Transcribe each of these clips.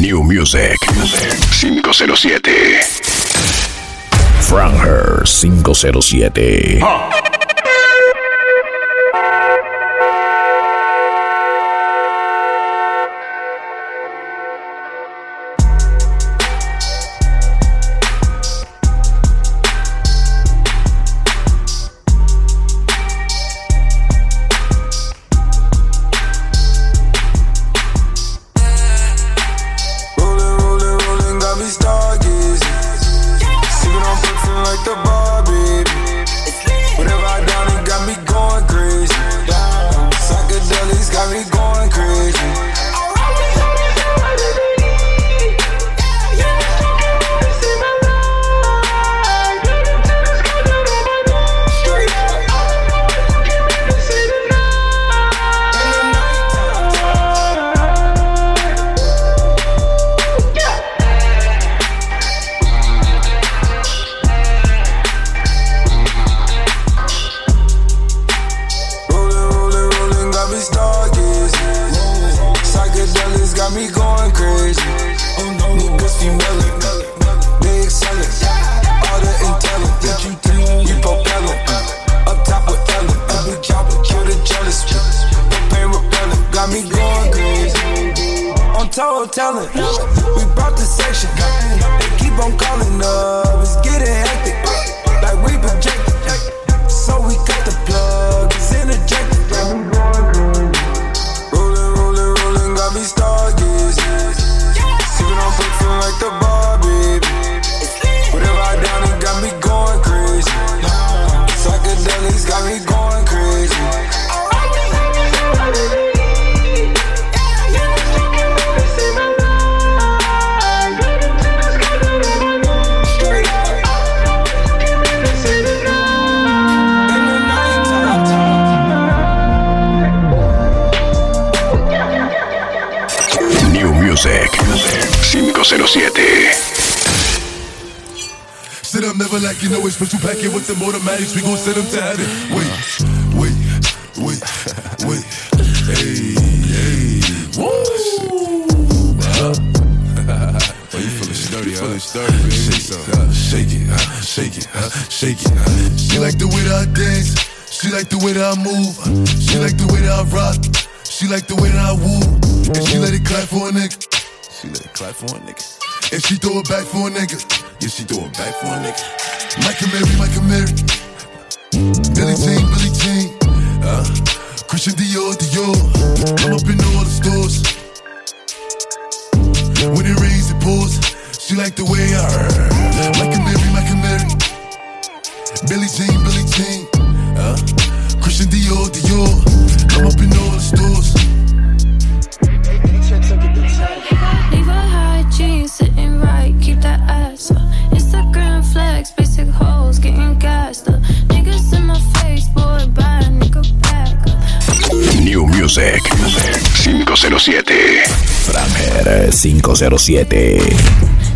New Music 507. Franger 507. Rolling, rolling, got 507. Sit up, never like you know it's special packet with them automatics. We gon' send them to heaven. Wait, wait, wait, wait. Hey, hey. Woo! Oh, you feeling sturdy, you feeling sturdy, baby. Shake, some. Uh, shake it, uh, shake it, uh, shake it. Uh. She like the way that I dance. She like the way that I move. She like the way that I rock. She like the way that I woo. And she let it clap for a nigga. Clap for a nigga. And she throw it back for a nigga. Yeah, she throw it back for a nigga. Michael Mary, Michael Mary. Billy Jean, Billy Jean. Uh, Christian Dior, Dior. I'm up in all the stores. When it rains, it pours. She like the way I Michael Mary, Michael Mary. Billy Jean, Billy Jean. Uh, Christian Dior, Dior. I'm up in all the stores. Keep that ass up. Instagram flex, basic hoes getting gassed up. Niggas in my face, boy, buy a nigga back up. New Music 507. Franger 507.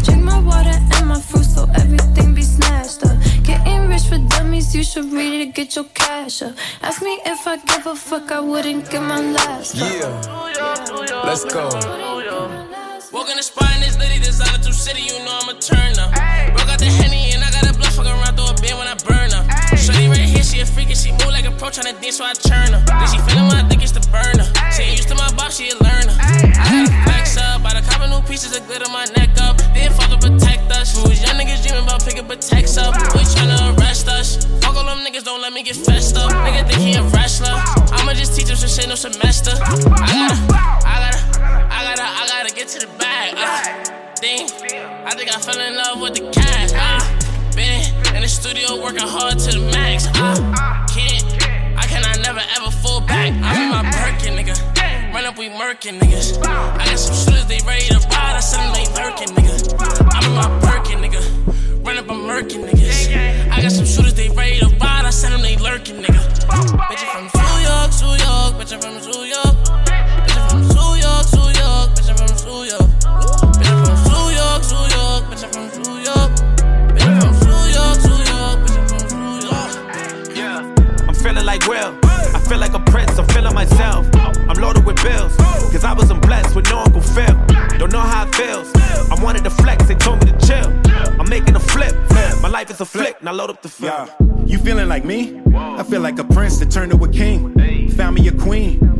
Drink my water and my fruit so everything be snatched up. Getting rich for dummies, you should read it to get your cash up. Ask me if I give a fuck, I wouldn't get my last. up. Yeah, let's go. Walk in the spot and it's litty, designer to city, you know I'm a turner. Broke out the henny and I got a bluff, fuck around through a bin when I burn her. Shorty right here, she a freak and she move like a pro tryna dance, so I turn her. Then she feeling my dick, it's the burner. She ain't used to my box, she a learner. I gotta flex up, by the couple new pieces of glitter my neck up. Then fuck up protect us. Young niggas dreaming about picking protects up? We tryna arrest us. Fuck all them niggas, don't let me get fessed up. Nigga think he a wrestler. I'ma just teach him some shit, no semester. I gotta, I gotta, I gotta, I gotta get to the bag. Uh, thing. I think I fell in love with the cash. Uh, been in the studio working hard to the max. Uh, can't, I cannot never ever fall back. I'm in my Birkin, nigga. Run up, we murking niggas. I got some shooters, they ready to ride. I send them, they lurking, nigga. I'm in my Birkin, nigga. Run up, I'm murking niggas. I got some shooters, they ready to ride. I send them, they lurking, nigga. Bitch, I'm from New York, New York. Bitch, I'm from New York. Bitch, I'm from New York, New York. Bitch, I'm from New York. Bitch, I'm from New York, New York. Bitch, I'm from New York. Bitch, I'm from New York, New York. Bitch, I'm from New York. I'm feeling like Cause I wasn't blessed with no Uncle Phil. Don't know how it feels. I wanted to flex, they told me to chill. I'm making a flip. My life is a flick, now load up the. Yeah. You feeling like me? I feel like a prince that turned to a king. Found me a queen.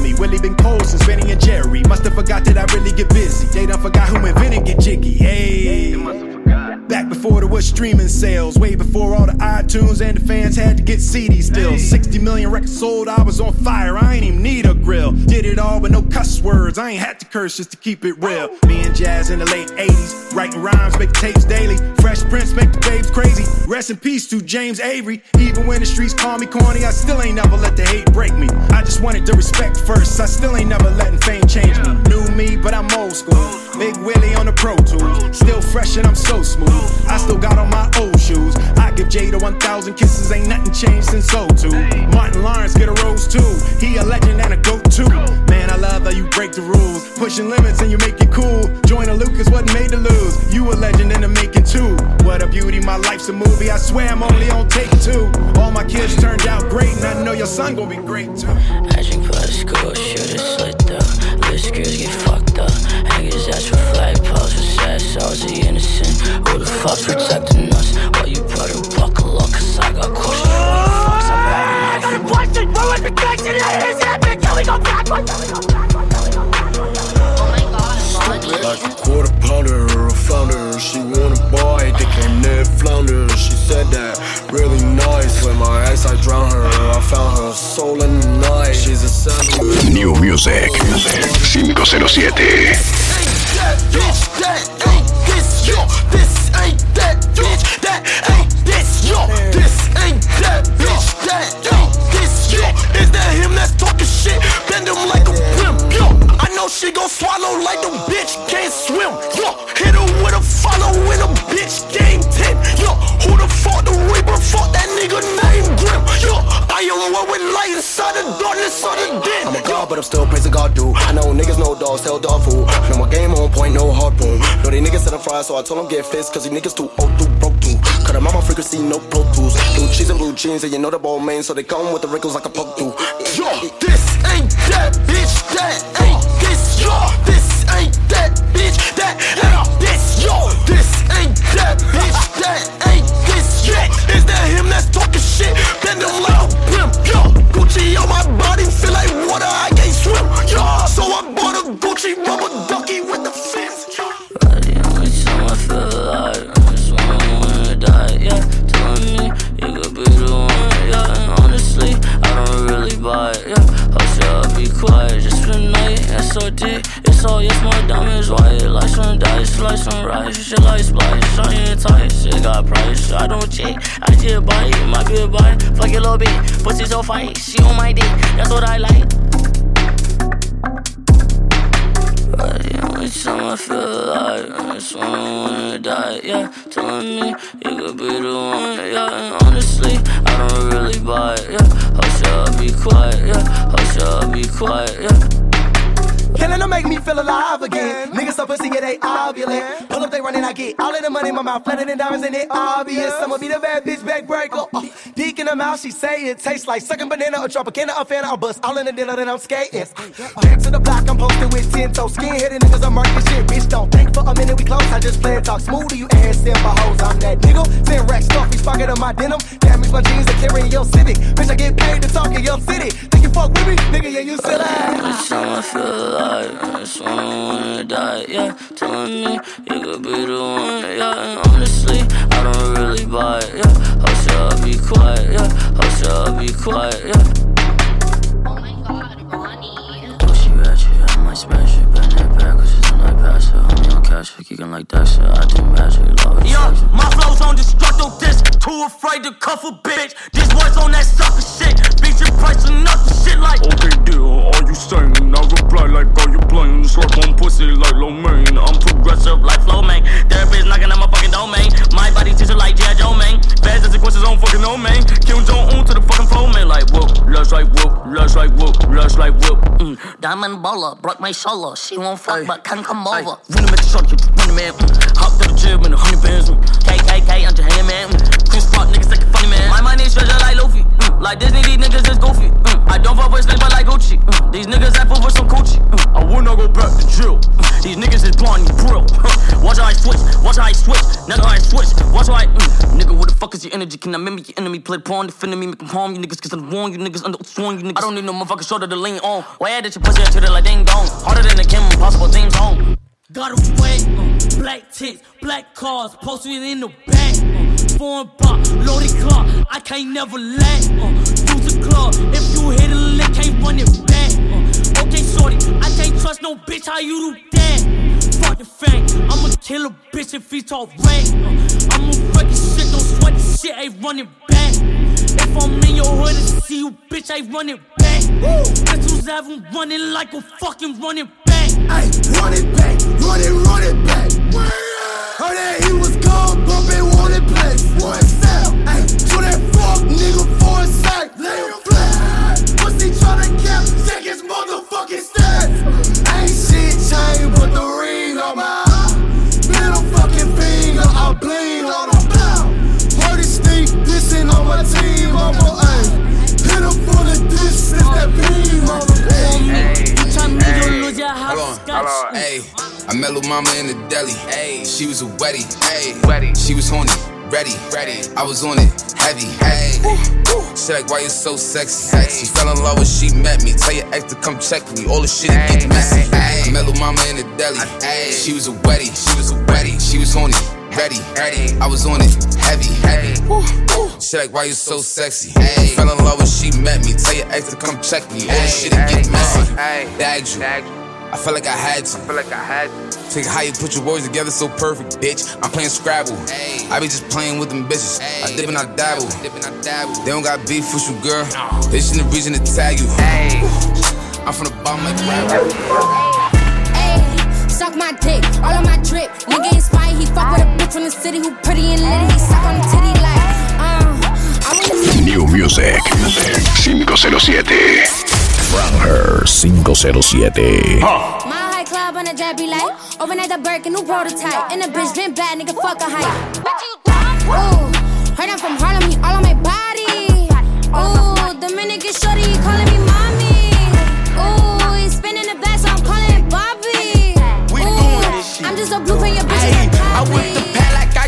me. Willie been cold since Benny and Jerry. Must have forgot that I really get busy. They done forgot who invented get jiggy. Hey. Back before there was streaming sales, way before all the iTunes and the fans had to get CDs still. 60 million records sold, I was on fire, I ain't even need a grill. Did it all with no cuss words, I ain't had to curse just to keep it real. Oh. Me and Jazz in the late 80s, writing rhymes, make tapes daily. Fresh Prince make the babes crazy. Rest in peace to James Avery. Even when the streets call me corny, I still ain't never let the hate break me. I just wanted the respect first, I still ain't never letting fame change me. New me, but I'm old school. Big Willie on the Pro Tools, still fresh and I'm so smooth. I still got on my old shoes. I give Jada 1,000 kisses, ain't nothing changed since oh so too. Martin Lawrence get a rose too. He a legend and a goat too. Man, I love how you break the rules. Pushing limits and you make it cool. Join a Lucas wasn't made to lose. You a legend in the making too. What a beauty, my life's a movie. I swear I'm only on take two. All my kids turned out great, and I know your son gonna be great too. I drink for school, shooters slit up. Little screws get fucked up. Hangers ass for with sad souls, the innocent. Who the fuck protecting us? While you better buckle up, cause I got questions. What I got a question. What was the question? Is that bitch? Can we go backwards? Like a quarter pounder or a flounder. She wanna buy, they came there flounder. She said that really nice. With my ex, I drowned her. I found her soul in the night. She's a seven. New Music 507. that bitch, that swallow like the bitch can't swim, yo. Hit her with a follow in a bitch game 10, yo. Who the fuck the Reaper? Fuck that nigga named Grim, yo. I the one with light inside the darkness of the den. I'm a god, but I'm still praising God, dude. I know niggas, no dogs, hell dog food. Know my game on point, no harpoon. Know they niggas said I'm fried, so I told them get fist, cause these niggas too old, too broke, too. Cut them out my frequency, no pro tools. Blue cheese and blue jeans, and you know the Balmain, so they come with the wrinkles like a poke do. Yo, this ain't that bitch, that him like pimp, yo. Gucci on my body, feel like water, I can't swim, yo. So I bought a Gucci rubber ducky with the fins, yo. The only time I feel alive is when I wanna die, yeah. Telling me you could be the one, yeah. And honestly, I don't really buy it, yeah. Should I be quiet just for the night? SOD, all yes, my diamonds white. Like some dice, like some rice. Should like splice, shiny and tight. Shit got price, I don't check. I just buy it, be a buy. Fuck your little bitch, pussy so fight. She on my dick, that's what I like. I feel alive is when I wanna die, yeah. Telling me you could be the one, yeah. And honestly, I don't really buy it, yeah. Should I be quiet, yeah? Should I be quiet, yeah? Killing them make me feel alive again. Niggas so pussy, yeah, they ovulate. Pull up, they running, I get all of the money. In my mouth flooded in diamonds, and it obvious. I'ma be the bad bitch back breaker. Uh, deek in the mouth, she say it tastes like sucking banana or Tropicana or Fanta. I'll bust all in the dinner, then I'm skating. Back to the block, I'm posted with 10 toes. Skin headed niggas, I'm marking shit. Bitch, don't think for a minute we close. I just play and talk smooth to you ass simple hoes. I'm that nigga. 10 racks stuff, we pocket of my denim. Damage my jeans and carrying your civic. Bitch, I get paid to talk in your city. Think you fuck with me? Nigga, yeah, you silly. Every time I feel alive, it's when I wanna die, yeah. Telling me you could be the one, yeah. And honestly, I don't really buy it, yeah. How should I be quiet, yeah? How should I be quiet, yeah? Pussy ratchet, I'm might smash cash, kicking like Dexter, I do magic, love it. Yo, my flow's on destructo disc. Too afraid to cuff a bitch. This boy's on that sucker shit. Beat your price enough for shit like. Okay, deal, are you saying? I reply like, are you playing? Slurp on pussy like low main. I'm progressive Like flow man. Therapist knocking on my fucking domain. My body teacher like G.I. Joe man. fucking old man. Kim Jong Un to the fucking floor, man. Like whoop, let's like whoop, let's like whoop, let's like whoop. Mm. Diamond baller, broke my shoulder. She won't fuck, but can come over. Run him at the shot, you run man. Mm. Hop to the gym in a hundred bands. Mm. KKK, I'm just hanging man. Mm. Chris Rock, niggas like a funny man. My money treasure like Luffy. Mm. Like Disney, these niggas is goofy. Mm. I don't fuck with snakes, but like Gucci. Mm. These niggas act for some coochie. Mm. I will not go back to. Mm. These niggas is blind, you bro. Watch how I switch, watch how I switch. Nigga, how I switch. Watch how I. Mm. Nigga, what the fuck is your energy? Can I mimic your enemy? Play pawn, defend me, make them harm you niggas. Cause I'm warn you niggas, under sworn you niggas. I don't need no motherfucking shoulder to lean on. Why add that your pussy into the like ding dong? Harder than the Kim Impossible theme song. Got away, uh, black tits, black cars, posted in the back. Uh, foreign pop, loaded car, I can't never lack. Uh, use the club, if you hit a lick, can't run it back. Uh, okay, shorty, I can't trust no bitch, how you do that? Fuck your fang, I'ma kill a bitch if he talk rank. Uh, I'ma wreck his shit, don't sweat the shit, ain't running back. If I'm in your hood and see you, bitch, I run it back. Who's having running like a fucking running back. Ay, run it back, run it, run it back. Heard that he was gone, bumpin', wanted place. One cell, ay, to that fuck nigga for a sack. Let him fly. Pussy tryna cap, check his motherfucking stats. Ain't shit changed but the ring on my eye. Middle fucking finger, I bling on the blow. Heard it stink, dissing on my team, I'm a ay. Hit him for the distance, that beam on the Hold on, hold on, ayy. I met Lil Mama in the deli. Ayy, she was a wetty. Ayy, wetty. She was horny, ready, ready. I was on it, heavy. Ayy, she like, why you so sexy? She fell in love when she met me. Tell your ex to come check me. All the shit it get messy. Ayy, I met Lil Mama in the deli. Ayy, she was a wetty. She was a wetty. She was horny. Ready, ready, I was on it, heavy, heavy. She like, why you so sexy? Ayy, fell in love when she met me. Tell your ex to come check me. All the shit it get messy. Bagged you. I felt like I had to. I feel like I had to. Take how you put your words together so perfect, bitch. I'm playing Scrabble. I be just playing with them bitches. I dip and I dabble. They don't got beef with you, girl. They just need a reason to tag you. I'm from the bottom like Ayy, suck my dick, all on my drip. Nigga inspired, he fuck with a bitch from the city who pretty and lit. He suck on the titty like, uh, I wanna New Music 507. Franger 507. My high club on a jet be like Overnight the Birkin, new prototype. And the bitch been bad, nigga, fuck a hype. Ooh, heard I'm from Harlem, he all on my body. Ooh, Dominican shorty, he calling me mommy. Ooh, he's spinning the back, so I'm calling him Bobby Ooh, I'm just a blueprint, your bitch is a I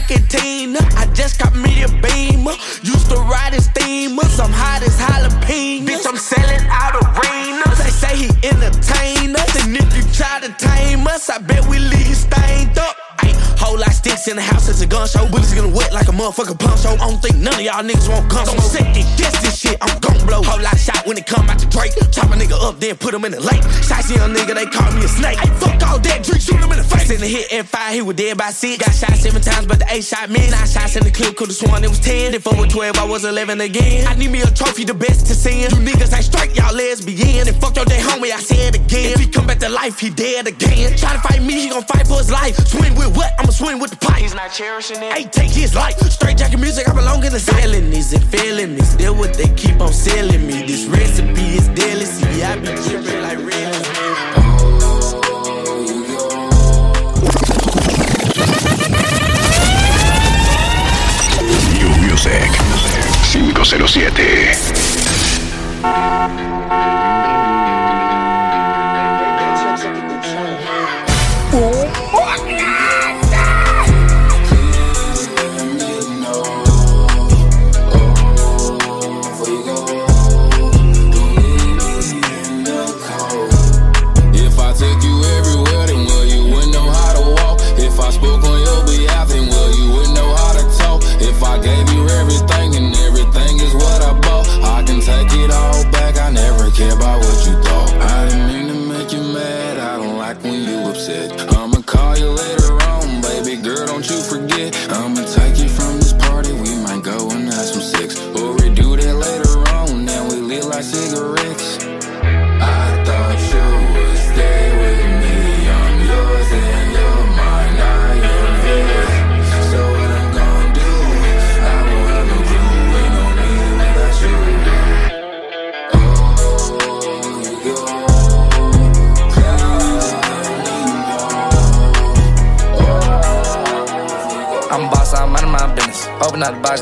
the I can Tina. I just got me a beamer. Used to ride in steamers. I'm hot as jalapeno. Bitch, I'm selling out arenas. They say he entertain us. And if you try to tame us, I bet we leave you stained up. Ayy, whole lot sticks in the house, it's a gun show. Bullets gonna wet like a motherfucking pump show. I don't think none of y'all niggas won't come. So I'm sick and this this shit, I'm gon' blow. Whole lot shot when it come out the Drake. Chop a nigga up, then put him in the lake. Shots young nigga, they call me a snake. Ay, fuck all that, drink, shoot him in the face. In the hit F5, he was dead by six. Got shot seven times, but the eight shot me. Nine shots in the clip, could've sworn it was ten. If I 12, I was 11 again. I need me a trophy, the best to send. You niggas ain't straight, y'all lesbian. And fuck your day homie, I said again. If he come back to life, he dead again. Try to fight me, he gon' fight for his life. Swing with what? I'ma swing with the pipe. He's not cherishing it. Hey, take his life. Straight jacket music, I belong in the felonies and felonies. Still what they keep on selling me. This recipe is deadly. See, I be tripping like real. New Music 507.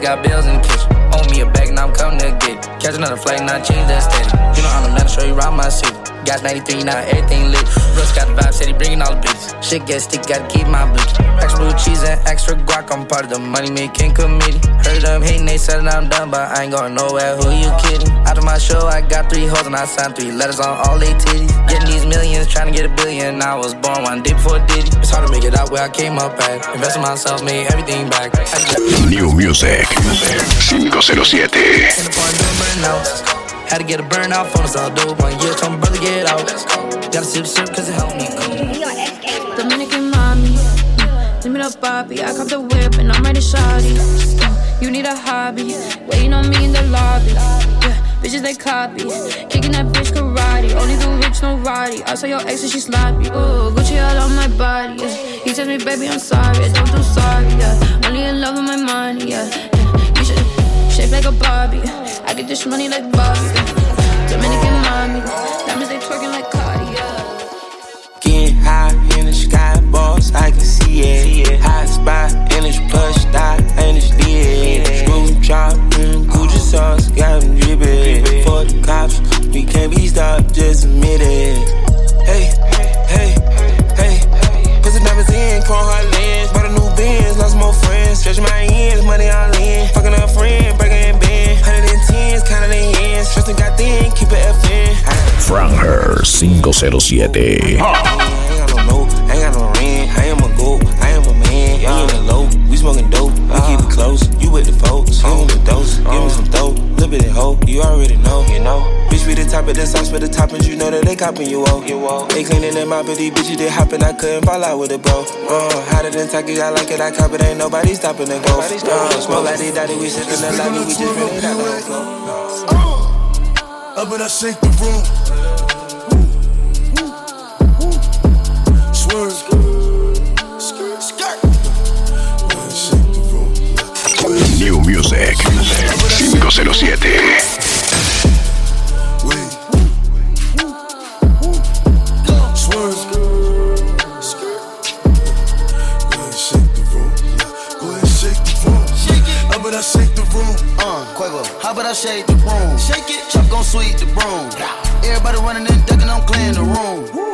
Got bills in the kitchen. Own me a bag and I'm coming to get it. Catch another flight, and I change that steady. You know I'm the man show you around my city. Got 93, now everything lit. Russ got the vibe, said he bringing all the bitches. Shit get sticky, gotta keep my bleach. Extra blue cheese and extra guac, I'm part of the money making committee. Heard them hating, they said that I'm done, but I ain't going nowhere. Who you kidding? After my show, I got three hoes and I signed three letters on all they titties. Getting these millions, trying to get a billion. I was born one day before Diddy. It's hard to make it out where I came up at. Invest in myself, made everything back. New Music 507. Had to get a burnout phone, it's all dope. One year, told my brother get out. Gotta sip, sip, cause it helped me cool. Dominican mommy, me Bobby. I cop the whip and I'm ready shawty. You need a hobby, waiting on me in the lobby. Yeah, bitches they copy, kicking that bitch karate. Only the rich, no roddy. I saw your ex and she sloppy. Ooh, Gucci all on my body. Yeah. He tells me, baby, I'm sorry. I don't do sorry. Yeah, only in love with my money. Yeah, yeah. you should shape like a Barbie. I get this money like Bobby. Dominican mommy, diamonds they twerking like Cardi. Yeah. Getting high I can see it. Hot spot in this plush dot, and it's. Screw chop, mm, Gucci sauce, got dripping. For the cops, we can't be stopped, just admit it. Hey, hey, hey. Put some diamonds in, chrome hard lens. Bought a new Benz, lost more friends. Stretch my ends, money all in. Fucking a friend, breaking in bend. 110s, counting the ends. Trusting got thin, keep it FN. 507. Got no no, ain't got no rent. I am a goat, I am a man. We in the low, we smoking dope. We keep it close, you with the folks. Give me the dose, give me some dope. Little bit of hope, you already know, you know. Bitch, we the top of the sauce for the toppings, you know that they copping you off. You off. They cleaning them out, but these bitches they hopping, I couldn't fall out with it, bro. Uh, hotter than Taki, I like it, I cop it, ain't nobody stopping the go. Uh, smoke like they daddy, we sit in the lobby, we just really not the flow. Up and I shake the room. The room. Uh, Quavo, how about I shake the room? Shake it. Chop gon' sweep the broom. Everybody running and ducking, I'm clearing the room.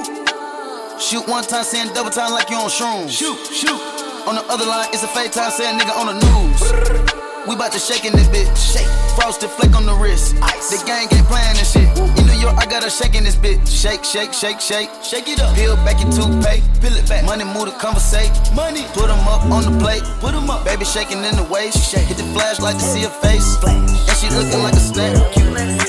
Shoot one time, saying double time like you on shrooms. Shoot, shoot. On the other line, it's a fake time, saying nigga on the news. We bout to shake in this bitch. Shake. Frosted flake on the wrist. Ice. The gang ain't playing this shit. In New York, I got a shake in this bitch. Shake, shake, shake, shake. Shake it up. Peel back your toothpaste. Peel it back. Money move to conversate. Money. Put 'em up on the plate. Put 'em up. Baby shaking in the waist. Shake. Hit the flashlight to see her face. And she looking like a snack.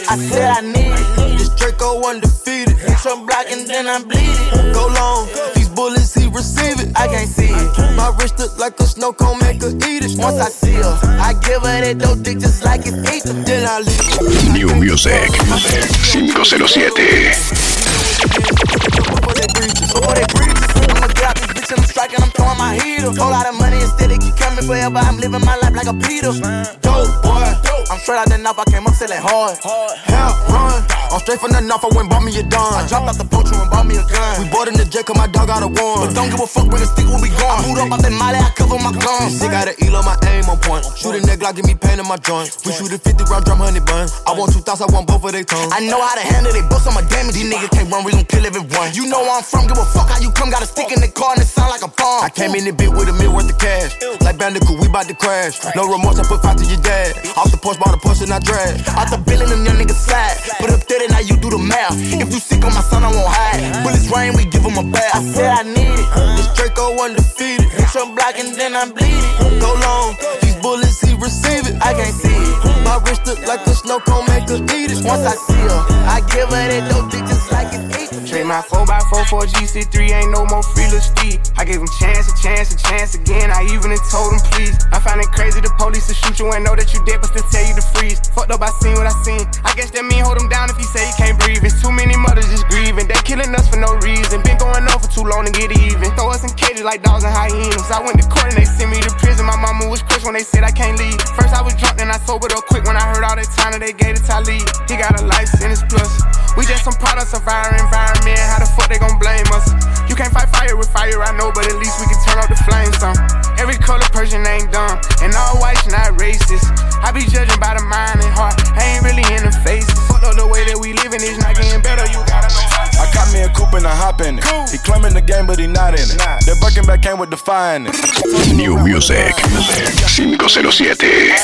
I said I need it. This Draco undefeated. Bitch, I'm blocking, then I'm bleeding. Go long. These bullets, he receive it. I can't see it. My wrist look like a snow cone, make her eat it. Once I see her, I give her that dope dick just like it's eat them. Then I leave. New Music 507. And I'm throwing my heater. Whole lot of money and still it keep coming forever. I'm living my life like a Peter. Dope boy, I'm straight out the knife, I came up selling hard. Hell run, I'm straight from the knife, I went bought me a dime. I dropped out the poacher and bought me a gun. We bought in the jet, cause my dog got a one. But don't give a fuck, bring a stick, where we going. I moved up out that molly, I cover my guns. Sick got an eel on my aim on point. Shoot a nigga, give me pain in my joint. We shoot a 50 round drum, honey bun. I want two thoughts, I want both of they tongues. I know how to handle they books, I'm a damage. These niggas can't run, we gon' kill everyone. You know where I'm from, give a fuck how you come. Got a stick in the car and it sound like a. I came in the bit with a meal worth of cash. Like Bandicoot, we bout to crash. No remorse, I put five to your dad. Off the porch, bought a push and I drag. Out the billing, them young niggas slide. Put up 30, now you do the math. If you sick on my son, I won't hide. Bullets rain, we give him a bath. I said I need it. This Draco undefeated. Bitch, I'm blocking, then I'm bleeding. Go long, bullets, he receive it. I can't see it. My wrist look like a snow cone, make her eat it. Once I see her, I give her that dope dick just like it eat. Trade my 4x4 for a GC3, ain't no more free little. I gave him chance, a chance, a chance again. I even told him please. I find it crazy the police to shoot you and know that you dead, but still tell you to freeze. Fucked up, I seen what I seen. I guess that mean hold him down if he say he can't breathe. It's too many mothers just grieving. They killing us for no reason. Been going on for too long to get even. Throw us in cages like dogs and hyenas. I went to court and they sent me to prison. My mama was crushed when they said I can't leave. First I was drunk, then I sobered up quick when I heard all that time that they gave it to Talib. He got a life sentence plus. We just some products of our environment. How the fuck they gon' blame us? You can't fight fire with fire, I know, but at least we can turn off the flames. Some every color person ain't dumb. And all whites not racist. I be judging by the mind and heart. I ain't really in the face. Fuck up the way that we living is not getting better. You gotta know. I caught me a coupe and I hop in it. He claiming the game, but he not in it. The Birkin back came with the fire in it. New Music 507.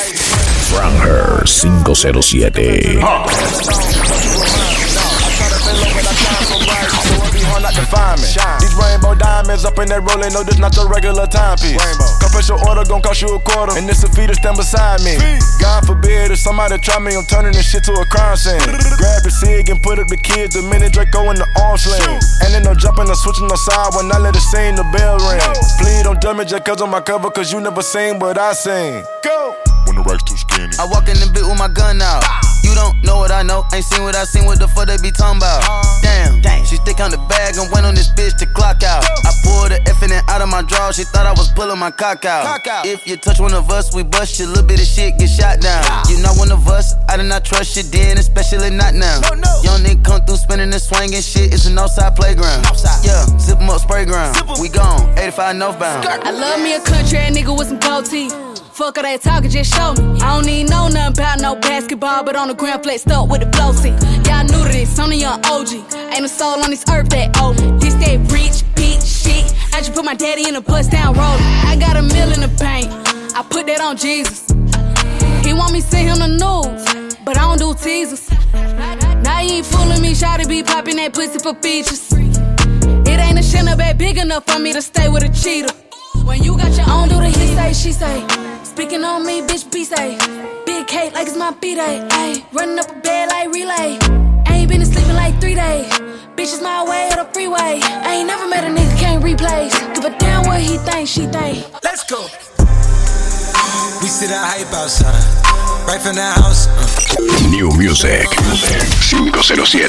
Franger 507. Find me. Shine. These rainbow diamonds up in that rolling, no, this not your regular timepiece. Come special order, gon' cost you a quarter, and this a fee to stand beside me. God forbid if somebody try me, I'm turning this shit to a crime scene. Grab the cig and put up the kids, the minute Draco in the arm sling. And then no jumping or switching no side when I let it sing, the bell ring. Please don't judge me just cause on my cover, cause you never seen what I seen. Go! When the rack's too skinny. I walk in the bit with my gun out. You don't know what I know, ain't seen what I seen, what the fuck they be talking about. Damn, she stick on the bag and went on this bitch to clock out. I pulled the F in it out of my drawer, she thought I was pulling my cock out. If you touch one of us, we bust you, little bit of shit get shot down. You not one of us, I did not trust you then, especially not now. Young nigga come through spinning and swinging shit, it's an outside playground. Yeah, zip 'em up, spray ground. We gone, 85 northbound. I love me a country ass nigga with some gold teeth. Fuck all that talking, just show me. I don't even know nothing about no basketball, but on the ground flexed up with the flow seat. Y'all new to this, a young OG. Ain't a soul on this earth that old me. This that rich bitch shit. I just put my daddy in a bust down roller. I got a mill in the bank. I put that on Jesus. He want me send him the news, but I don't do teasers. Now you ain't fooling me, to be popping that pussy for features. It ain't a shinner bag big enough for me to stay with a cheater. When you got your own, do the he say, she say. Speaking on me, bitch, be say. Big cake like it's my B-day. Ayy, running up a bed like relay. Ain't been sleeping like three days. Bitches my way or the freeway. I ain't never met a nigga can't replace. Give a damn what he think, she think. Let's go. We sit out hype outside, right from the house. Uh. New Music 507.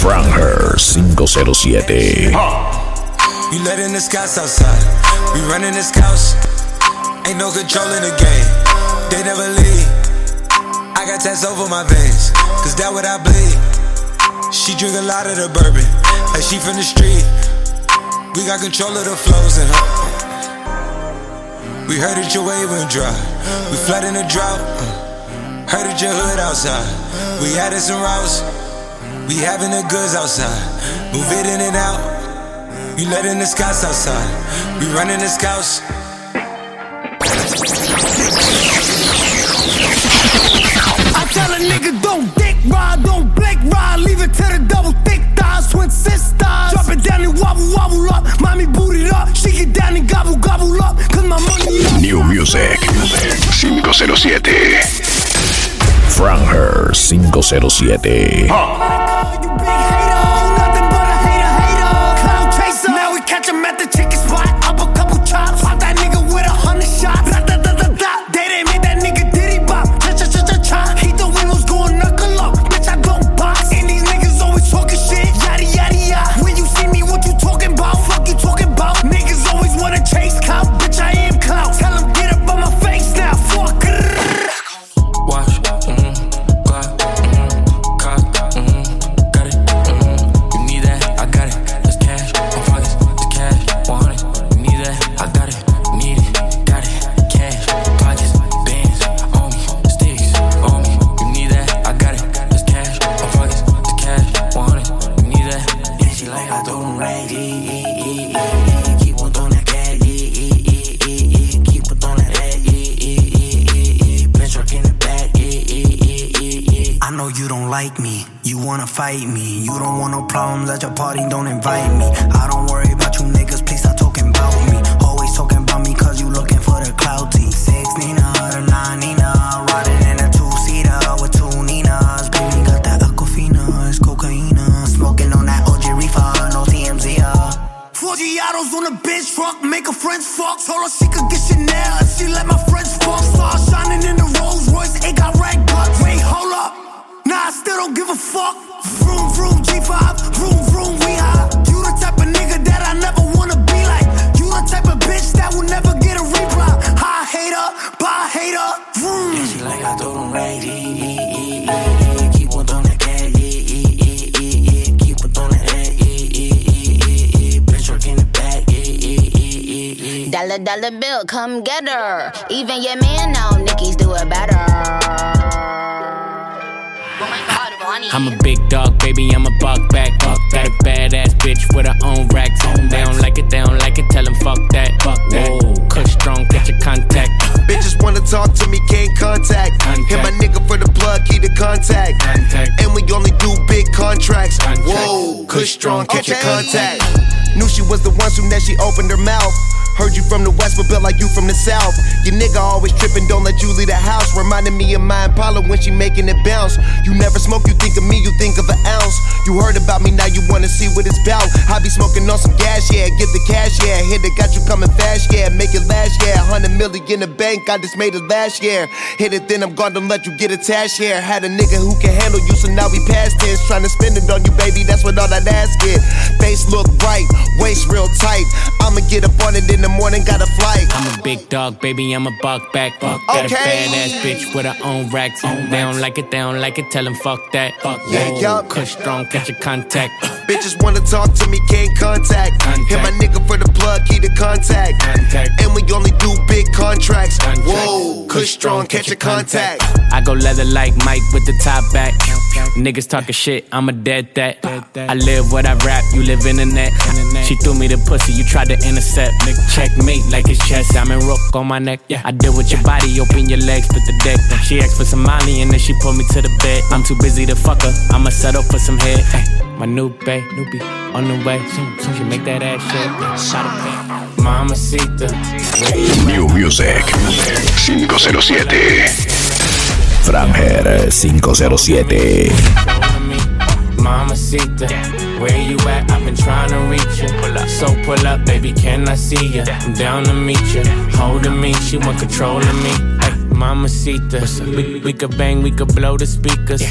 Franger 507. You letting the scouts outside. We running the scouts. Ain't no control in the game. They never leave. I got tats over my veins. Cause that what I bleed. She drink a lot of the bourbon. Like she from the street. We got control of the flows in her. We heard that your wave went dry. We flooding the drought. Uh, Heard that your hood outside. We added some routes. We having the goods outside. Move it in and out. You letting the scouts outside. We running the scouts. I tell a nigga don't dick ride, don't blink ride, leave it to the double thick thighs, twin sisters. Drop it down and wobble wobble up, mommy boot it up, she get down and gobble gobble up, cause my money up. New Music 507. Franger 507. Cloud chaser. Now we catch him at the chicken me. You don't want no problems at your party, don't invite me. Dollar come get her. Even your man know Nicki's do it better. Oh my god, Bonnie. I'm a big dog, baby, I'm a buck back. Buck Got a badass bitch with her own racks. They don't like it, they don't like it, tell them fuck that. Fuck that. Kush strong, catch your contact. Bitches wanna talk to me, can't contact. Hit my nigga for the plug, keep the contact. And we only do big contracts. Whoa, Kush strong, catch your contact. Knew she was the one soon as she opened her mouth. Heard you from the west, but built like you from the south. Your nigga always tripping, don't let you leave the house. Reminding me of my Impala when she making it bounce. You never smoke, you think of me, you think of an ounce. You heard about me, now you wanna see what it's about. I be smoking on some gas, yeah, get the cash, yeah. Hit it, got you coming fast, yeah. Make it last, yeah. 100 million in the bank, I just made it last year. Hit it, then I'm gone, don't let you get attached here. Had a nigga who can handle you, so now we past tense. Trying to spend it on you, baby, that's what all that ass get. Face look right, waist real tight. I'ma get up on it in the morning, got a flight. I'm a big dog, baby, I'm a buck back. Got a Okay. badass bitch with her own racks. They don't like it, they don't like it, tell them fuck that. Fuck Yeah, yup. Kush strong, catch your contact. Bitches wanna talk to me, can't contact. Hit my nigga for the plug, keep the contact. contact. And we only do big contracts. Whoa, Kush strong, catch your contact. I go leather like Mike with the top back. Niggas talking shit, I'm a dead that. I live what I rap, you live in the net. She threw me the pussy, you tried to intercept. Checkmate like it's chess, I'm in rook on my neck. Yeah. I deal with your body, open your legs, put the deck. She asked for some money and then she pulled me to the bed. I'm too busy to fuck her, I'ma settle for some head. My new bae, newbie, on the way. She make that ass shit. Shot a pay. Mama Sita. New Music 507. Franger 507. Mamacita, where you at? I've been trying to reach you. So pull up, baby, can I see you? I'm down to meet you. Holding me, she want control of me. Hey, Mama Mamacita, we, we could bang, we could blow the speakers.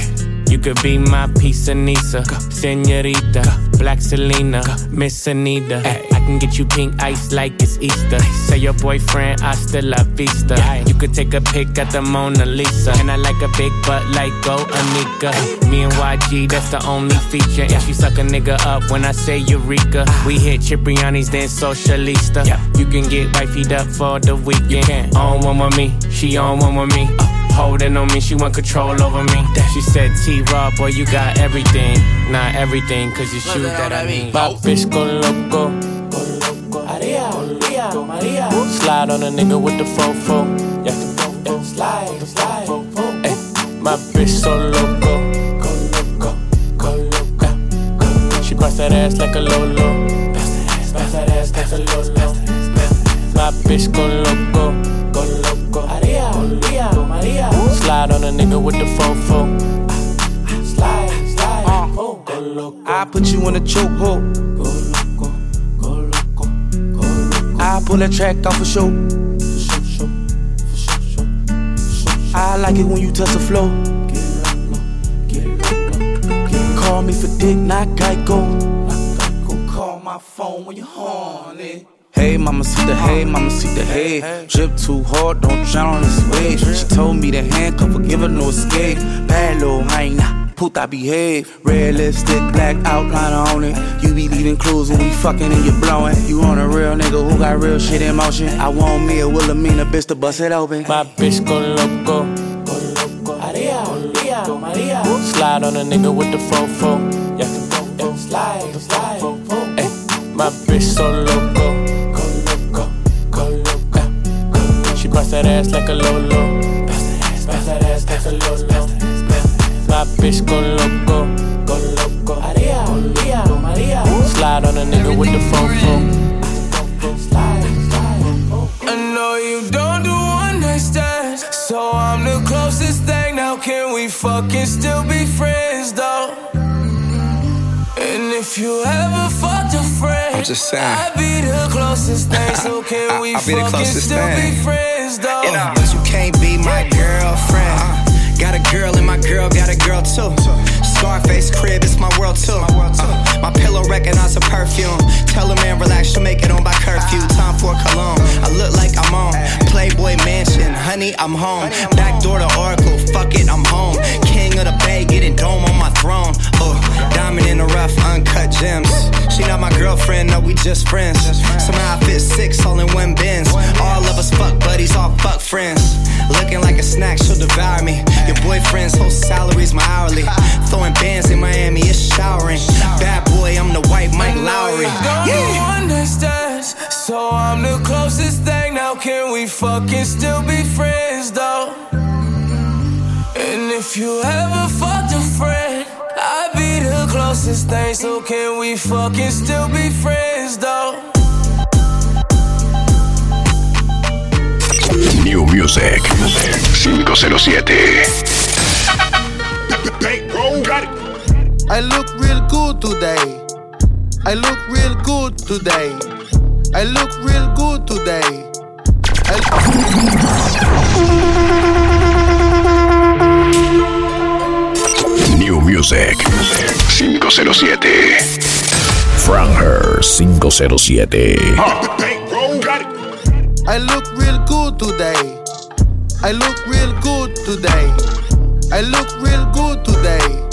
You could be my of Nisa, Senorita, Black Selena, Miss Anita. I can get you pink ice like it's Easter. Say your boyfriend, hasta la vista. You could take a pic at the Mona Lisa. And I like a big butt like Go Anika. Me and YG, that's the only feature. And she suck a nigga up when I say Eureka. Ah. We hit Cipriani's, then Socialista. You can get wifeyed up for the weekend. On one with me, she on one with me. Oh. Holding on me, she want control over me. She said, T Raw, boy, you got everything. Not everything, cause you shoot that I mean. My bitch go loco. Slide on a nigga with the fofo. Yeah, yeah. slide, slide. Ay, my bitch so loco. Go loco, go loco. She bust that ass like a lolo. Bust that ass like a lolo. My bitch go loco, go loco. Slide on a nigga with the fofo. Slide, slide. Oh, go loco. I put you in a chokehold. I pull that track off a show. I like it when you touch the flow. Call me for dick, not Geico. Call my phone when you're horny. Hey, mama, see the hey, mama, see the hey. Drip too hard, don't drown on this wave. She told me to handcuff her, give her no escape. Bad little hyena, puta behave. Red lipstick, black outliner on it. You be leaving clues when we fucking and you blowing. You on a real nigga who got real shit in motion. I want me a Wilhelmina bitch to bust it open. My bitch go loco. Go loco, Maria, Maria, Maria. Slide on a nigga with the fofo. Yeah, yeah. slide, slide. Ay, my bitch so loco. Bust that ass like a lolo. Bust that ass like a lolo. My bitch go loco, go loco. Maria, Maria, Maria. Slide on a nigga with the fofo. I know you don't do one night stands, so I'm the closest thing. Now can we fucking still be friends though? And if you ever fucked a friend, I'm just saying. I'd be the closest thing. So can we I'll be the closest still thing. be friends though? You know, but you can't be my girlfriend. Uh, got a girl and my girl got a girl too. Scarface crib, it's my world too. Uh, my pillow recognize a perfume. Tell a man relax, she'll make it on by curfew. Time for cologne. I look like I'm on Playboy Mansion. Honey, I'm home. Back door to Oracle. Fuck it, I'm home. King of the Bay, getting dome on my throne. Uh, diamond in the rough, uncut gems. She not my girlfriend, no, we just friends. Somehow I fit six all in one Benz. All of us fuck buddies, all fuck friends. Looking like a snack, she'll devour me. Your boyfriend's whole salary's my hourly. Throwing bands in Miami, it's showering. Bad boy, I'm the white Mike Lowrey. Don't Yeah. understand, so I'm the closest thing. Now can we fucking still be friends though? And if you ever fucked a friend, I'd be the closest thing. So can we fucking still be friends though? New Music 507. I look real good today. I look real good today. I look real good today. New Music 507. Franger 507. I look real good today. I look real good today. I look real good today.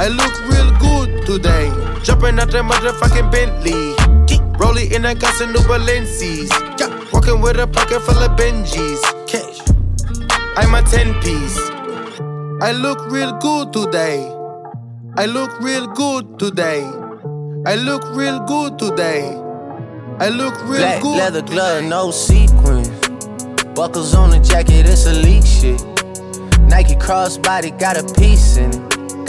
I look real good today. Jumping out that motherfucking Bentley. Rolling in, I got some new Balenci's. Walking with a pocket full of Benjis. Cash. I'm a 10 piece. I look real good today. I look real good today. I look real good today. I look real Black good. leather glove, no sequins. Buckles on the jacket, it's elite shit. Nike crossbody got a piece in it.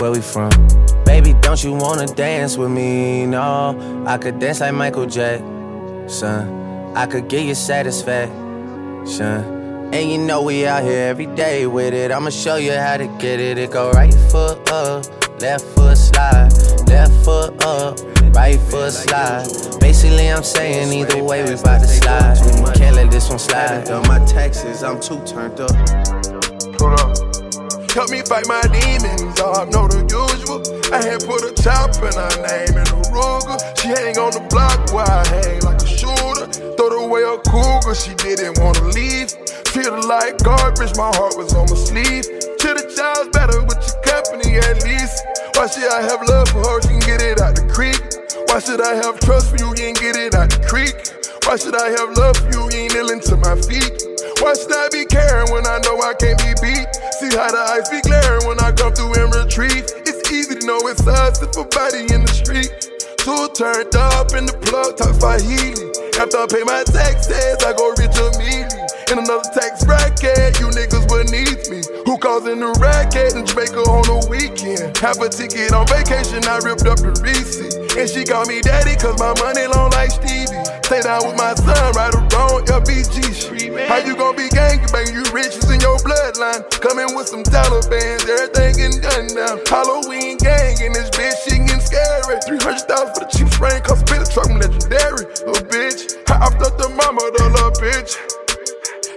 Where we from? Baby, don't you wanna dance with me? No, I could dance like Michael Jackson. I could get you satisfaction. And you know we out here every day with it. I'ma show you how to get it. It go right foot up, left foot slide, left foot up, right foot slide. Basically, I'm saying either way we bout to slide. Can't let this one slide. On my taxes, I'm too turned up. Hold up. Help me fight my demons, I know the usual. I had put a chop in her name in a Ruger. She hang on the block while I hang like a shooter. Throw away a cougar, she didn't wanna leave. Feel like garbage, my heart was on my sleeve. To the child's better with your company at least. Why should I have love for her? She can get it out the creek. Why should I have trust for you? You ain't get it out the creek. Why should I have love for you? You ain't kneeling to my feet. Why should I be caring when I know I can't be beat? See how the ice be glaring when I come through and retreat. It's easy to know it's us if a body in the street. Two turned up in the plug, talk Swahili. After I pay my taxes, I go rich immediately. In another tax bracket, you niggas beneath me. Who causing the racket in Jamaica on the weekend? Have a ticket on vacation, I ripped up the receipt. And she call me daddy, cause my money long like Stevie. Stay down with my son, right or wrong, LBG street. How you gon' be gang bang? You riches in your bloodline. Coming with some Taliban, everything getting done now. Halloween gang in this bitch, she getting scary. 300,000 for the cheap spray, cause spit a truck, I'm legendary. Little bitch, I off the mama, the little bitch.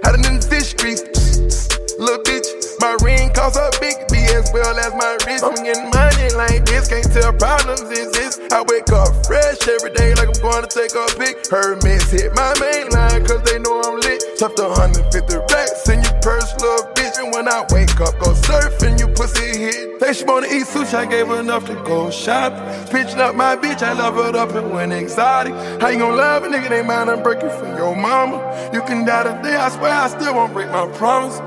Had it in the fish streets. Little bitch, my ring costs a big B as well as my wrist. I'm getting money like this, can't tell problems exist. I wake up fresh every day like I'm going to take a pic. Hermes hit my main line cause they know I'm lit. To 150 racks in your purse, little bitch. And when I wake up, go surfing, you pussy hit. Say she wanna eat sushi, I gave her enough to go shopping. Pitching up my bitch, I love her up and went exotic. How you gon' love a nigga, they mind I'm breaking for your mama? You can die today, I swear I still won't break my promise.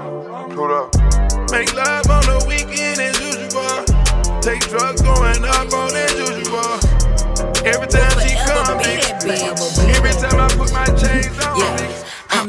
Hold up. Make love on the weekend as usual. Take drugs going up on as usual. Every time she come,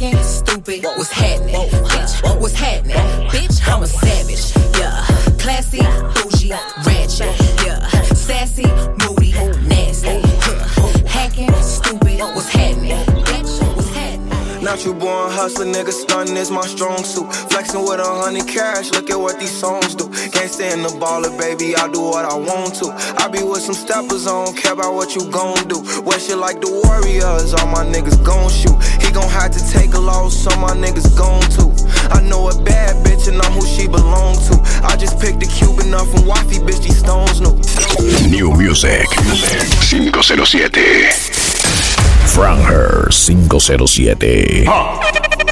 asking? Stupid, what's happening? Bitch, what's happening? Bitch, I'm a savage. Yeah, classy, bougie, ratchet. Yeah, sassy Natural born hustler, nigga, stunning is my strong suit. Flexing with a hundred cash, look at what these songs do. Can't stand the baller, baby, I do what I want to. I be with some steppers, I don't care about what you gon' do. Wear shit like the Warriors, all my niggas gon' shoot. He gon' have to take a loss, so my niggas gon' too. I know a bad bitch and I'm who she belong to. I just picked a Cuban up from Wifey, bitch, these stones new. New Music 507. From her 507. I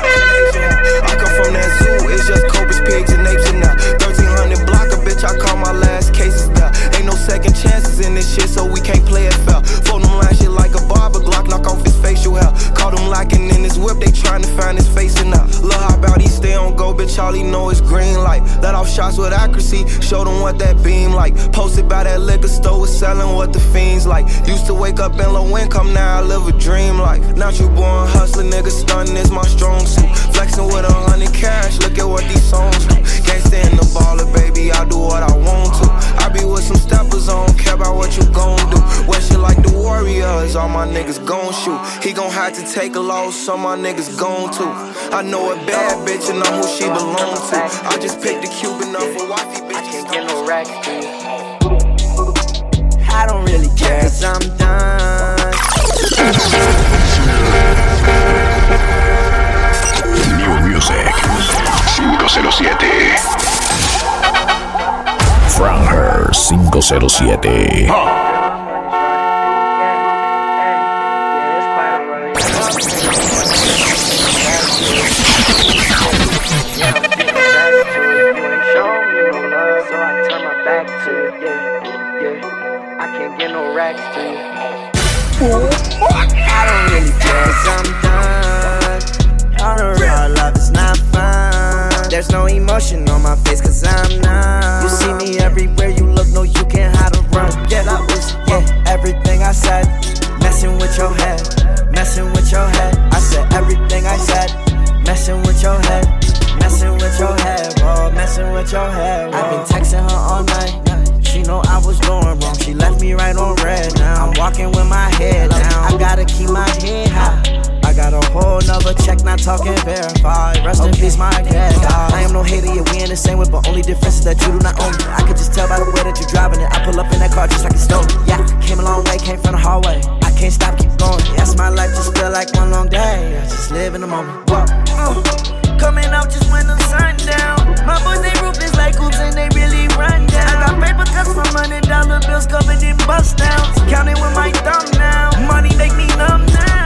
like. Posted by that liquor store, was selling what the fiends like. Used to wake up in low income, now I live a dream life. Not you born hustler, nigga, stunning is my strong suit. Flexing with a hundred cash, look at what these songs do. Can't stand the baller, baby, I do what I want to. I be with some steppers, I don't care about what you gon' do. Wear shit like the Warriors, all my niggas gon' shoot. He gon' have to take a loss, so my niggas gon' too. I know a bad bitch and I'm who she belong to. I just picked the Cuban up for wifey bitch. I can't get no racks, cause I'm done. New Music 507. From her 507. I can't get no racks to you. I don't really care, done. All the real love is not fun. There's no emotion on my face, cause I'm numb. You see me everywhere you look, no, you can't hide or run. Yeah, that was, yeah, everything I said. Messing with your head, messing with your head. I said everything I said. Messing with your head, messing with your head, bro. Messing with your head. I've been texting her all night. She know I was doing wrong. She left me right on red now. I'm walking with my head down. I gotta keep my head high. I got a whole nother check, not talking verified. Rest in peace, my cat. I am no hater, yeah, we in the same way, but only difference is that you do not own it. I could just tell by the way that you're driving it. I pull up in that car just like it's stolen. Yeah, came a long way, came from the hallway. I can't stop, keep going. Yes, my life just feel like one long day. I just live in the moment. Whoa. Uh, coming out just when the sun down. My boys, they ruthless like hoops and they really run down. I got paper cuts from hundred dollar bills covered in bust downs. Counting with my thumb now. Money make me numb now.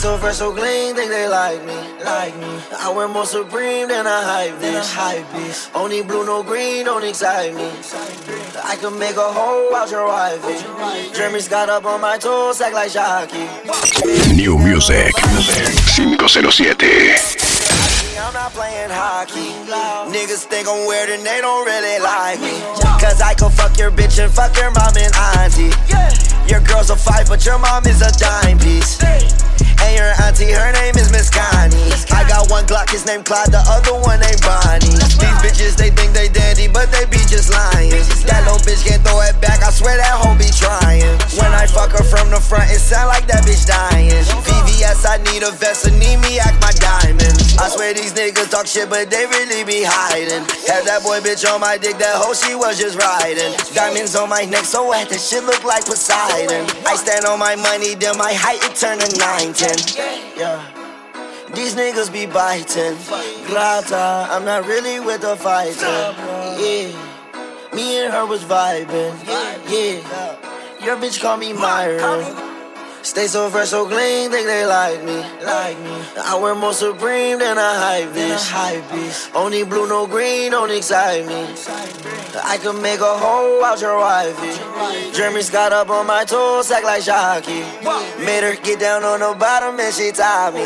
So fresh, so clean, think they like me, like me. I wear more supreme than a hype bitch, hype bitch. Only blue, no green, don't excite me. I can make a hole out your wifey. Jeremy Scott up on my toes, act like Shocky. New Music 507. I'm not playing hockey. Niggas think I'm weird and they don't really like me. Cause I can fuck your bitch and fuck your mom and auntie. Your girl's a five, but your mom is a dime piece. And your auntie, her name is Miss Connie. I got one Glock, his name Clyde, the other one named Bonnie. These bitches, they think they dandy, but they be just lying. That little bitch can't throw it back, I swear that hoe be trying. When I fuck her from the front, it sound like that bitch dying. VVS, I need a vest, and need me act my diamond. I swear these niggas talk shit, but they really be hiding. Had that boy bitch on my dick, that hoe she was just riding. Diamonds on my neck, so wet, that shit look like Poseidon. I stand on my money, then my height, it turn to 910. Yeah. These niggas be biting. Grata, I'm not really with the fighting. Yeah. Me and her was vibing. Yeah. Your bitch call me Myra. Stay so fresh, so clean, think they like me. Like me. I wear more Supreme than a hype bitch. Only blue, no green, don't excite me. I could make a hoe out your wifey. Jeremy Scott up on my toes, act like Shocky. Made her get down on the bottom and she tied me.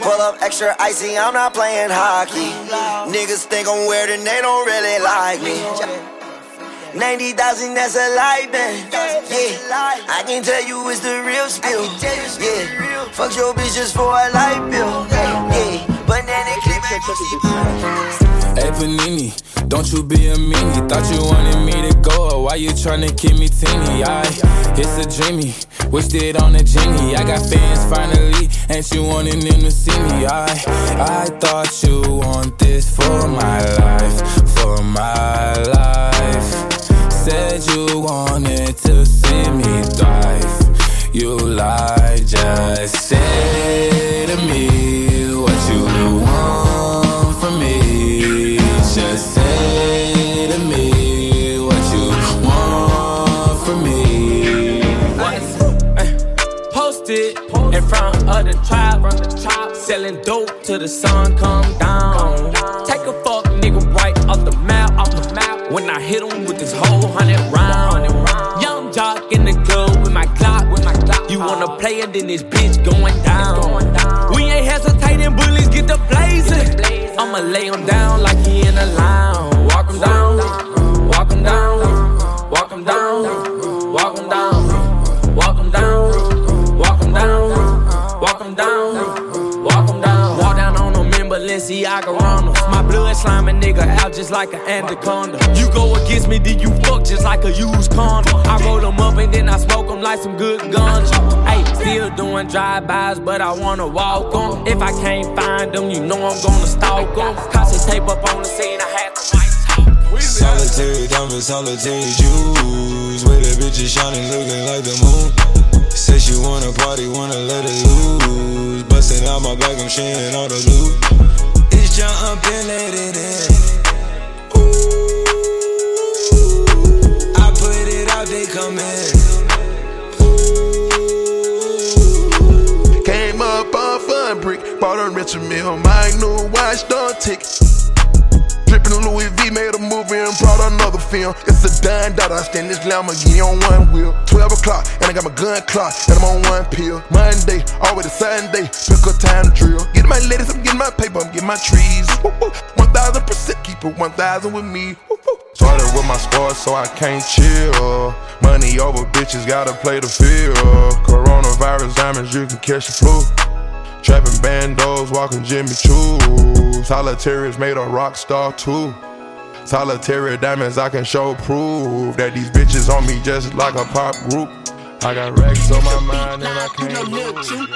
Pull up extra icy, I'm not playing hockey. Niggas think I'm weird and they don't really like me. 90,000, that's a lie, man. Yeah, I can tell you it's the real spill. Yeah, fuck your bitch just for a light bill. Yeah, banana clip and Hey Panini, don't you be a meanie. Thought you wanted me to go, why you tryna keep me teeny? I, it's a dreamy, wished it on a genie. I got fans finally, and you wanting them to see me. I, I thought you want this for my life, for my life. Said you wanted to see me thrive. You lied, just say to me what you want from me. Just say to me what you want from me. Posted in front of the tribe, selling dope till the sun come down. Take a fuck When I hit him with this whole hundred round. Young jock in the club with my clock, with my clock. You wanna play it, then this bitch going down. We ain't hesitating, bullies get the blazing. I'ma lay him down like he in a lounge. Walk him down, walk him down, walk him down, walk him down, walk him down, walk him down, walk him down, walk him down. Walk down on them in Balenciaga runners. Blood slime a nigga out just like an anaconda. You go against me, then you fuck just like a used condom. I roll them up and then I smoke them like some good guns. Hey, still doing drive-bys, but I wanna walk 'em. If I can't find them, you know I'm gonna stalk 'em. Cause tape up on the scene, I had to white Solitary diamonds, solitary jewels. With the bitches shining, looking like the moon. Say she wanna party, wanna let it loose. Busting out my back, I'm sharing all the loot. Jump and let it in. Ooh, I put it out, they come in. Came up off a brick, bought a Richard Mille, my new watch don't tick. Louis V made a movie and brought another film. It's a dime that I stand this Lamborghini on one wheel. 12 o'clock, and I got my gun clock, and I'm on one pill. Monday, always a Sunday, pick a time to drill. Getting my ladies, I'm getting my paper, I'm getting my trees. Woo, woo. 1000% keep it 1000 with me. Started with my sports, so I can't chill. Money over bitches, gotta play the field. Coronavirus diamonds, you can catch the flu. Trapping bandos, walking Jimmy Choo. Solitaries made a rock star too. Solitary diamonds, I can show proof that these bitches on me just like a pop group. I got racks on my mind and I can't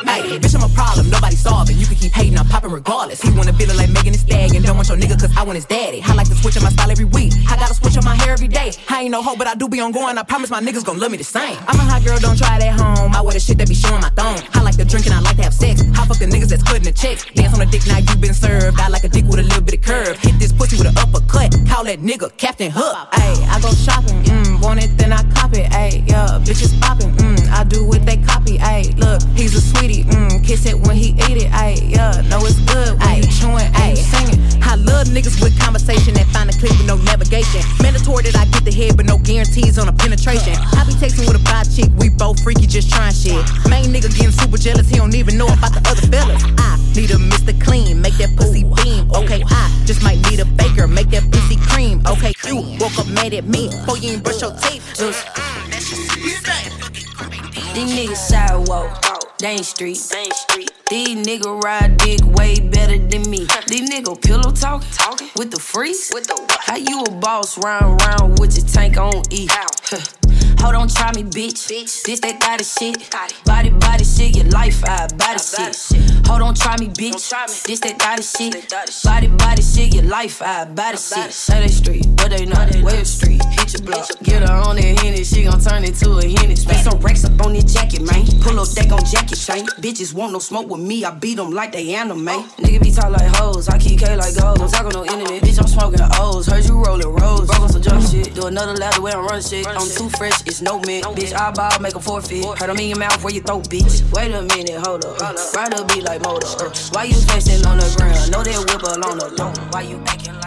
Hey, bitch, I'm a problem, nobody solving. You can keep hating, I'm popping regardless. He wanna feel it like Megan Thee Stallion. Don't want your nigga, cause I want his daddy. I like to switch on my style every week. I gotta switch on my hair every day. I ain't no hoe, but I do be on going. I promise my niggas gon' love me the same. I'm a hot girl, don't try it at home. I wear the shit that be showing my thong. I like to drink and I like to have sex. I fuck the niggas that's cutting the checks. Dance on the dick, now you been served. I like a dick with a little bit of curve. Hit this pussy with an uppercut. Call that nigga Captain Hook. Hey, I go shopping, mm, want it, then I cop it. Ayy, yeah, bitches popping, mm, I do what they copy. Ayy, look, he's a sweetie, mm, kiss it when he eat it. Ayy, yeah, know it's good when you chewing, ayy, singing. I love niggas with conversation that find a clip with no navigation. Mandatory that I get the head, but no guarantees on a penetration. I be texting with a bi chick, we both freaky, just trying shit. Main nigga getting super jealous, he don't even know about the other fellas. I need a Mr. Clean, make that pussy beam. Okay, I just might need a baker, make that pussy cream. Okay, you woke up mad at me, before you ain't brush your teeth. Just, These niggas sidewalk, they ain't street. These niggas ride dick way better than me. These niggas pillow talk, with the freaks. The How you a boss round round with your tank on E? Hold on, try me, bitch. bitch. This that got shit. Body Body, shit, your life, I body shit. Hold on, try me, bitch. This that body shit. Body, body shit, your life, I body shit. Say they street, but they not Web Street. Hit your block, get her on that henny, she gon' turn into a henny. Spend some racks up on this jacket, man. Pull up deck on jacket chain. Bitches want no smoke with me, I beat them like they anime. Nigga be talk like hoes, I keep K like gold. Don't talk on no internet, bitch, I'm smoking the O's. Heard you rollin' rolls, broke on some jump shit. Do another lap the way I'm running shit. I'm too fresh, it's no mint. Bitch, I ball, make a forfeit. Heard them in your mouth where you throw, bitch. Wait a minute, hold up. Ride a beat like motor. Uh, why you flexing on the ground? Know that whip the lawn. Why you acting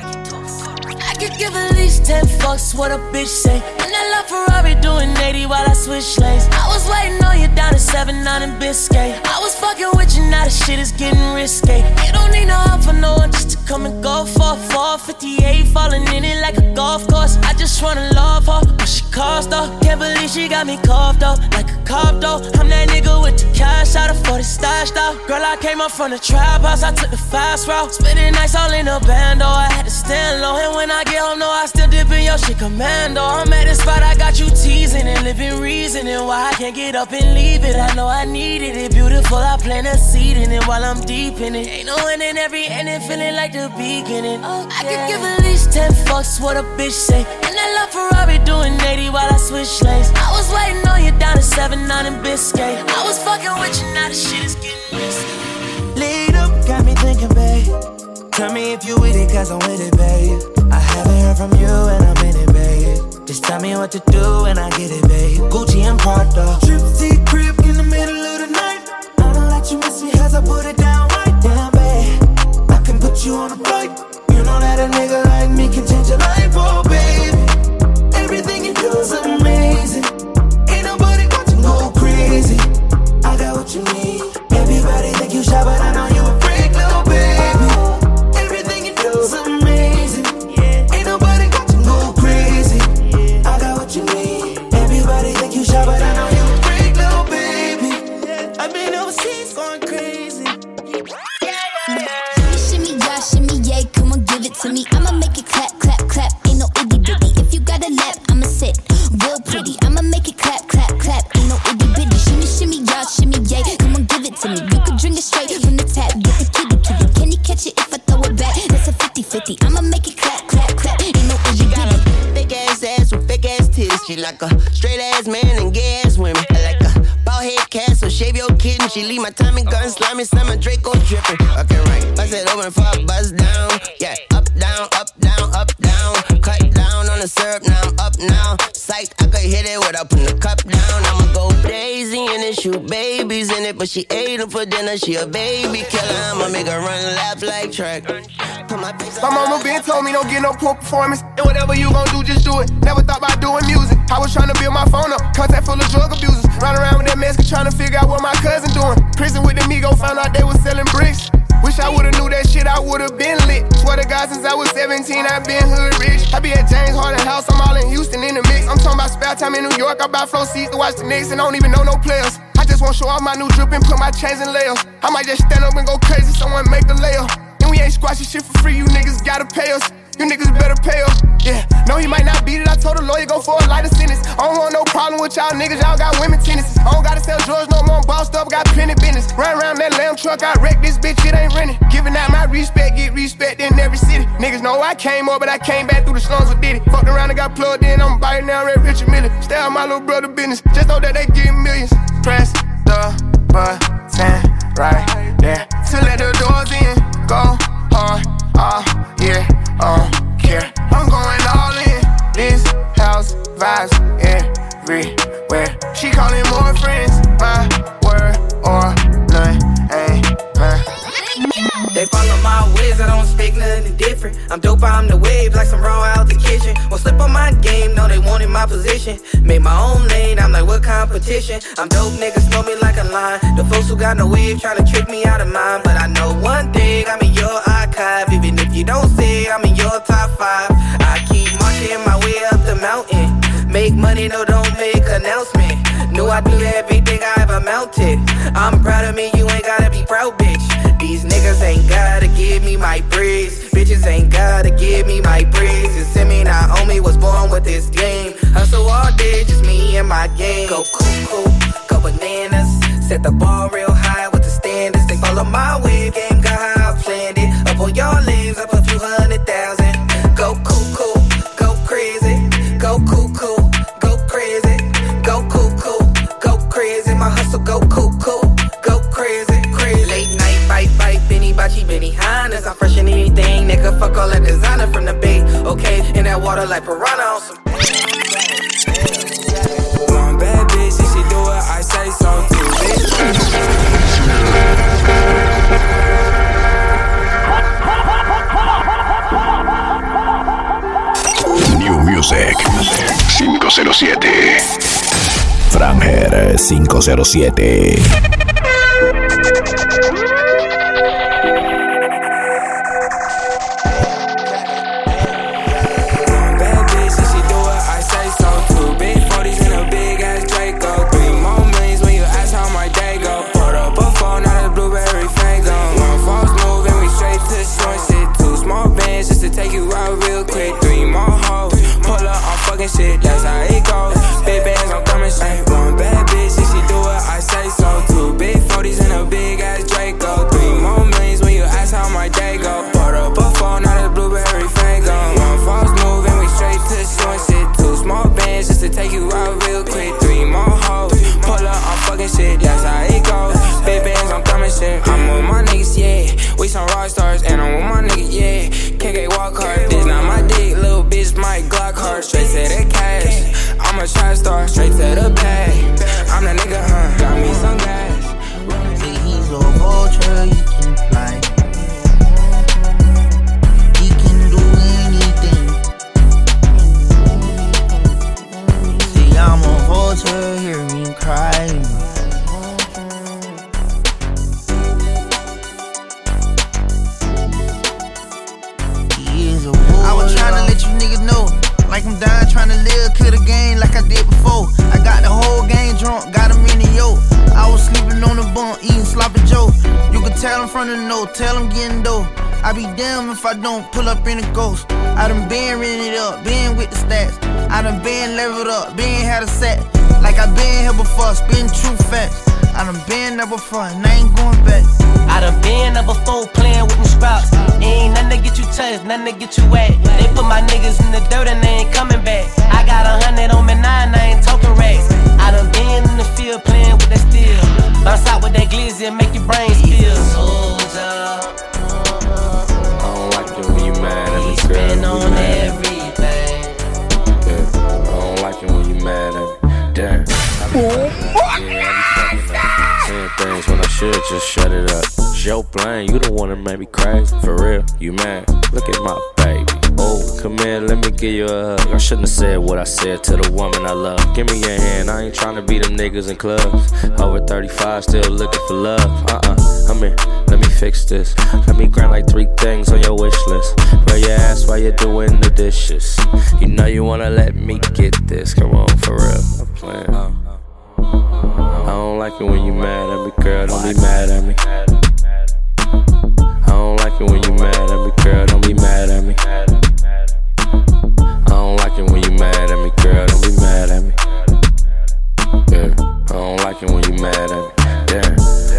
could give at least 10 fucks what a bitch say. And that LaFerrari doing 80 while I switch lanes. I was waiting on you down at 7 9 in Biscay. I was fucking with you, now the shit is getting risky. You don't need no help for no one just to come and go for 458, falling in it like a golf course. I just wanna love her, what she cost though. Can't believe she got me carved though, like a cop though. I'm that nigga with the cash out of 40 stashed out. Girl, I came up from the trap house, I took the fast route. Spending nights all in a bando, I had to stand low. And when I get no, I still dip in your shit commando. I'm at the spot, I got you teasing and living reasoning why I can't get up and leave it. I know I needed it, beautiful. I plant a seed in it while I'm deep in it. Ain't no end in every ending, feeling like the beginning. I could give at least 10 fucks what a bitch say. And that LaFerrari doing 80 while I switch lanes. I was waiting on you down at 7 9 in Biscay. I was fucking with you, now the shit is getting risky. Lead up, got me thinking, babe. Tell me if you with it, cause I'm with it, babe. Haven't heard from you and I'm in it, babe. Just tell me what to do and I get it, babe. Gucci and Prada. Trip to crib in the middle of the night. I don't let you miss me as I put it down right down, babe. I can put you on a flight. You know that a nigga like me can change your life, Slimy, summer Draco dripping. Okay, right. Bust it open for a buzz down. Yeah, up, down, up, down, up, down. Cut down on the syrup, now I'm up now. Psych, I could hit it without putting the cup down. I'ma go crazy and then shoot babies in it. But she ate them for dinner, she a baby killer. I'ma make her run laugh like track. Put my My mama been told me don't get no poor performance. And whatever you gon' do, just do it. Never thought about doing music. I was trying to build my phone up. Contact full of drug abusers. Run around with that mask trying to figure out what my cousin doing. Prison with the Migo, found out they was selling bricks. Wish I would've knew that shit, I would've been lit. Swear to God, since I was 17, i been hood rich. I be at James Harden House, I'm all in Houston in the mix. I'm talking about spare time in New York, I buy flow seats to watch the Knicks and I don't even know no players. I just wanna show off my new drip and put my chains in layers. I might just stand up and go crazy, someone make the layup. And we ain't squashing shit for free, you niggas gotta pay us. You niggas better pay up. Yeah, no, he might not beat it. I told the lawyer go for a lighter sentence. I don't want no problem with y'all niggas. Y'all got women tendencies. I don't gotta sell drugs no more. I'm bossed up, got plenty business. Run around that lamb truck, I wreck this bitch. It ain't renting. Giving out my respect, get respect in every city. Niggas know I came up, but I came back through the slums with Diddy. Fucked around and got plugged in. I'm biting now, Red Richard Miller. Stay out my little brother business. Just know that they getting millions. Press the button right there to let the doors in. Go hard, yeah, I don't care. I'm going all in. This house vibes everywhere. She calling more friends. My They follow my ways, I don't speak nothing different. I'm dope, I'm the wave, like some raw out the kitchen. Won't slip on my game, no, they wanted my position. Made my own lane, I'm like, what competition? I'm dope, niggas know me like a line. The folks who got no wave tryna trick me out of mine. But I know one thing, I'm in your archive. Even if you don't it, I'm in your top five. I keep marching my way up the mountain. Make money, no, don't make announcement. Know I do everything I ever mounted. I'm proud of me, you ain't gotta be proud, bitch. Niggas ain't gotta give me my praise. Bitches ain't gotta give me my praise. It's in me, not on me, was born with this game. Hustle all day, just me and my game. Go cuckoo, go bananas. Set the bar real high with the standards. They follow my wave game got like piranha on some. One bad bitch, if she do it, I say so too, New Music 507. Franger 507. We stars, and I'm with my niggas, yeah. KK walk hard, this not my dick, little bitch, my Glock hard. Straight to the cash. I'm a trap star, straight to the bag. I'm the nigga, huh? Got me some gas. He's a vulture, don't pull up in a ghost. I done been it up, been with the stats. I done been leveled up, been had a set. Like I been here before, spin true facts. I done been there before, and I ain't going back. I done been there before playing with them sprouts. Ain't nothing to get you touched, nothing to get you wet. They put my niggas in the dirt and they ain't coming back. I got a hundred on me nine, I ain't talking racks. I done been in the field playing with that steel. Bounce out with that glizzy and make your brain spill. Should just shut it up. It's your blame, you the one that made me crazy. For real, you mad? Look at my baby. Oh, come here, let me give you a hug. I shouldn't have said what I said to the woman I love. Give me your hand, I ain't tryna be them niggas in clubs. Over 35, still looking for love. Uh uh, come here, let me fix this. Let me grant like three things on your wish list. Rub your ass while you're doing the dishes. You know you wanna let me get this. Come on, for real. I'm playing. I don't like it when you mad at me, girl. Don't be mad at me. I don't like it when you mad at me, girl. Don't be mad at me. I don't like it when you mad at me, girl. Don't be mad at me. Yeah, I don't like it when you mad at me.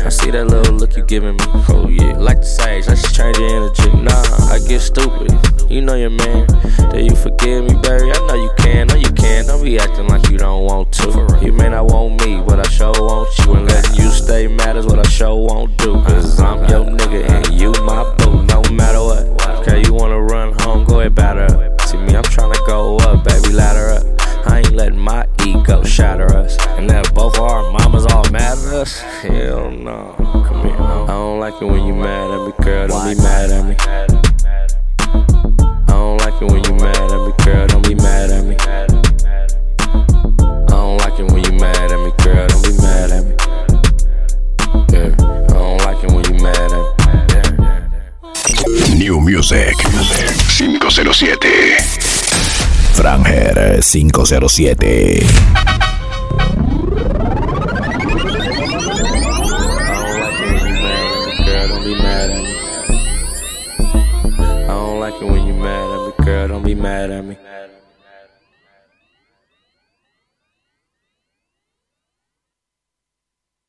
I see that little look you giving me. Oh yeah, like the sage, let's change your energy. Nah, I get stupid. You know your man. Do you forgive me, baby? I know you can. No, you can. Don't be acting like you don't want to. You may not want me, but I sure want you. And letting you stay mad is what I sure won't do. Cause I'm your nigga and you my boo. No matter what. Okay, you wanna run home? Go ahead, batter up. See me, I'm tryna go up, baby, ladder up. I ain't letting my ego shatter us. And that both our mamas all mad at us? Hell no. Come here. I don't like it when you mad at me, girl. Don't be mad at me. I don't like it when you mad at me, girl. Don't be mad at me. I don't like it when you mad at me, girl. Don't be mad at me. Yeah. I don't like it when you mad at me. New Music 507. Franger 507. Don't be mad at me.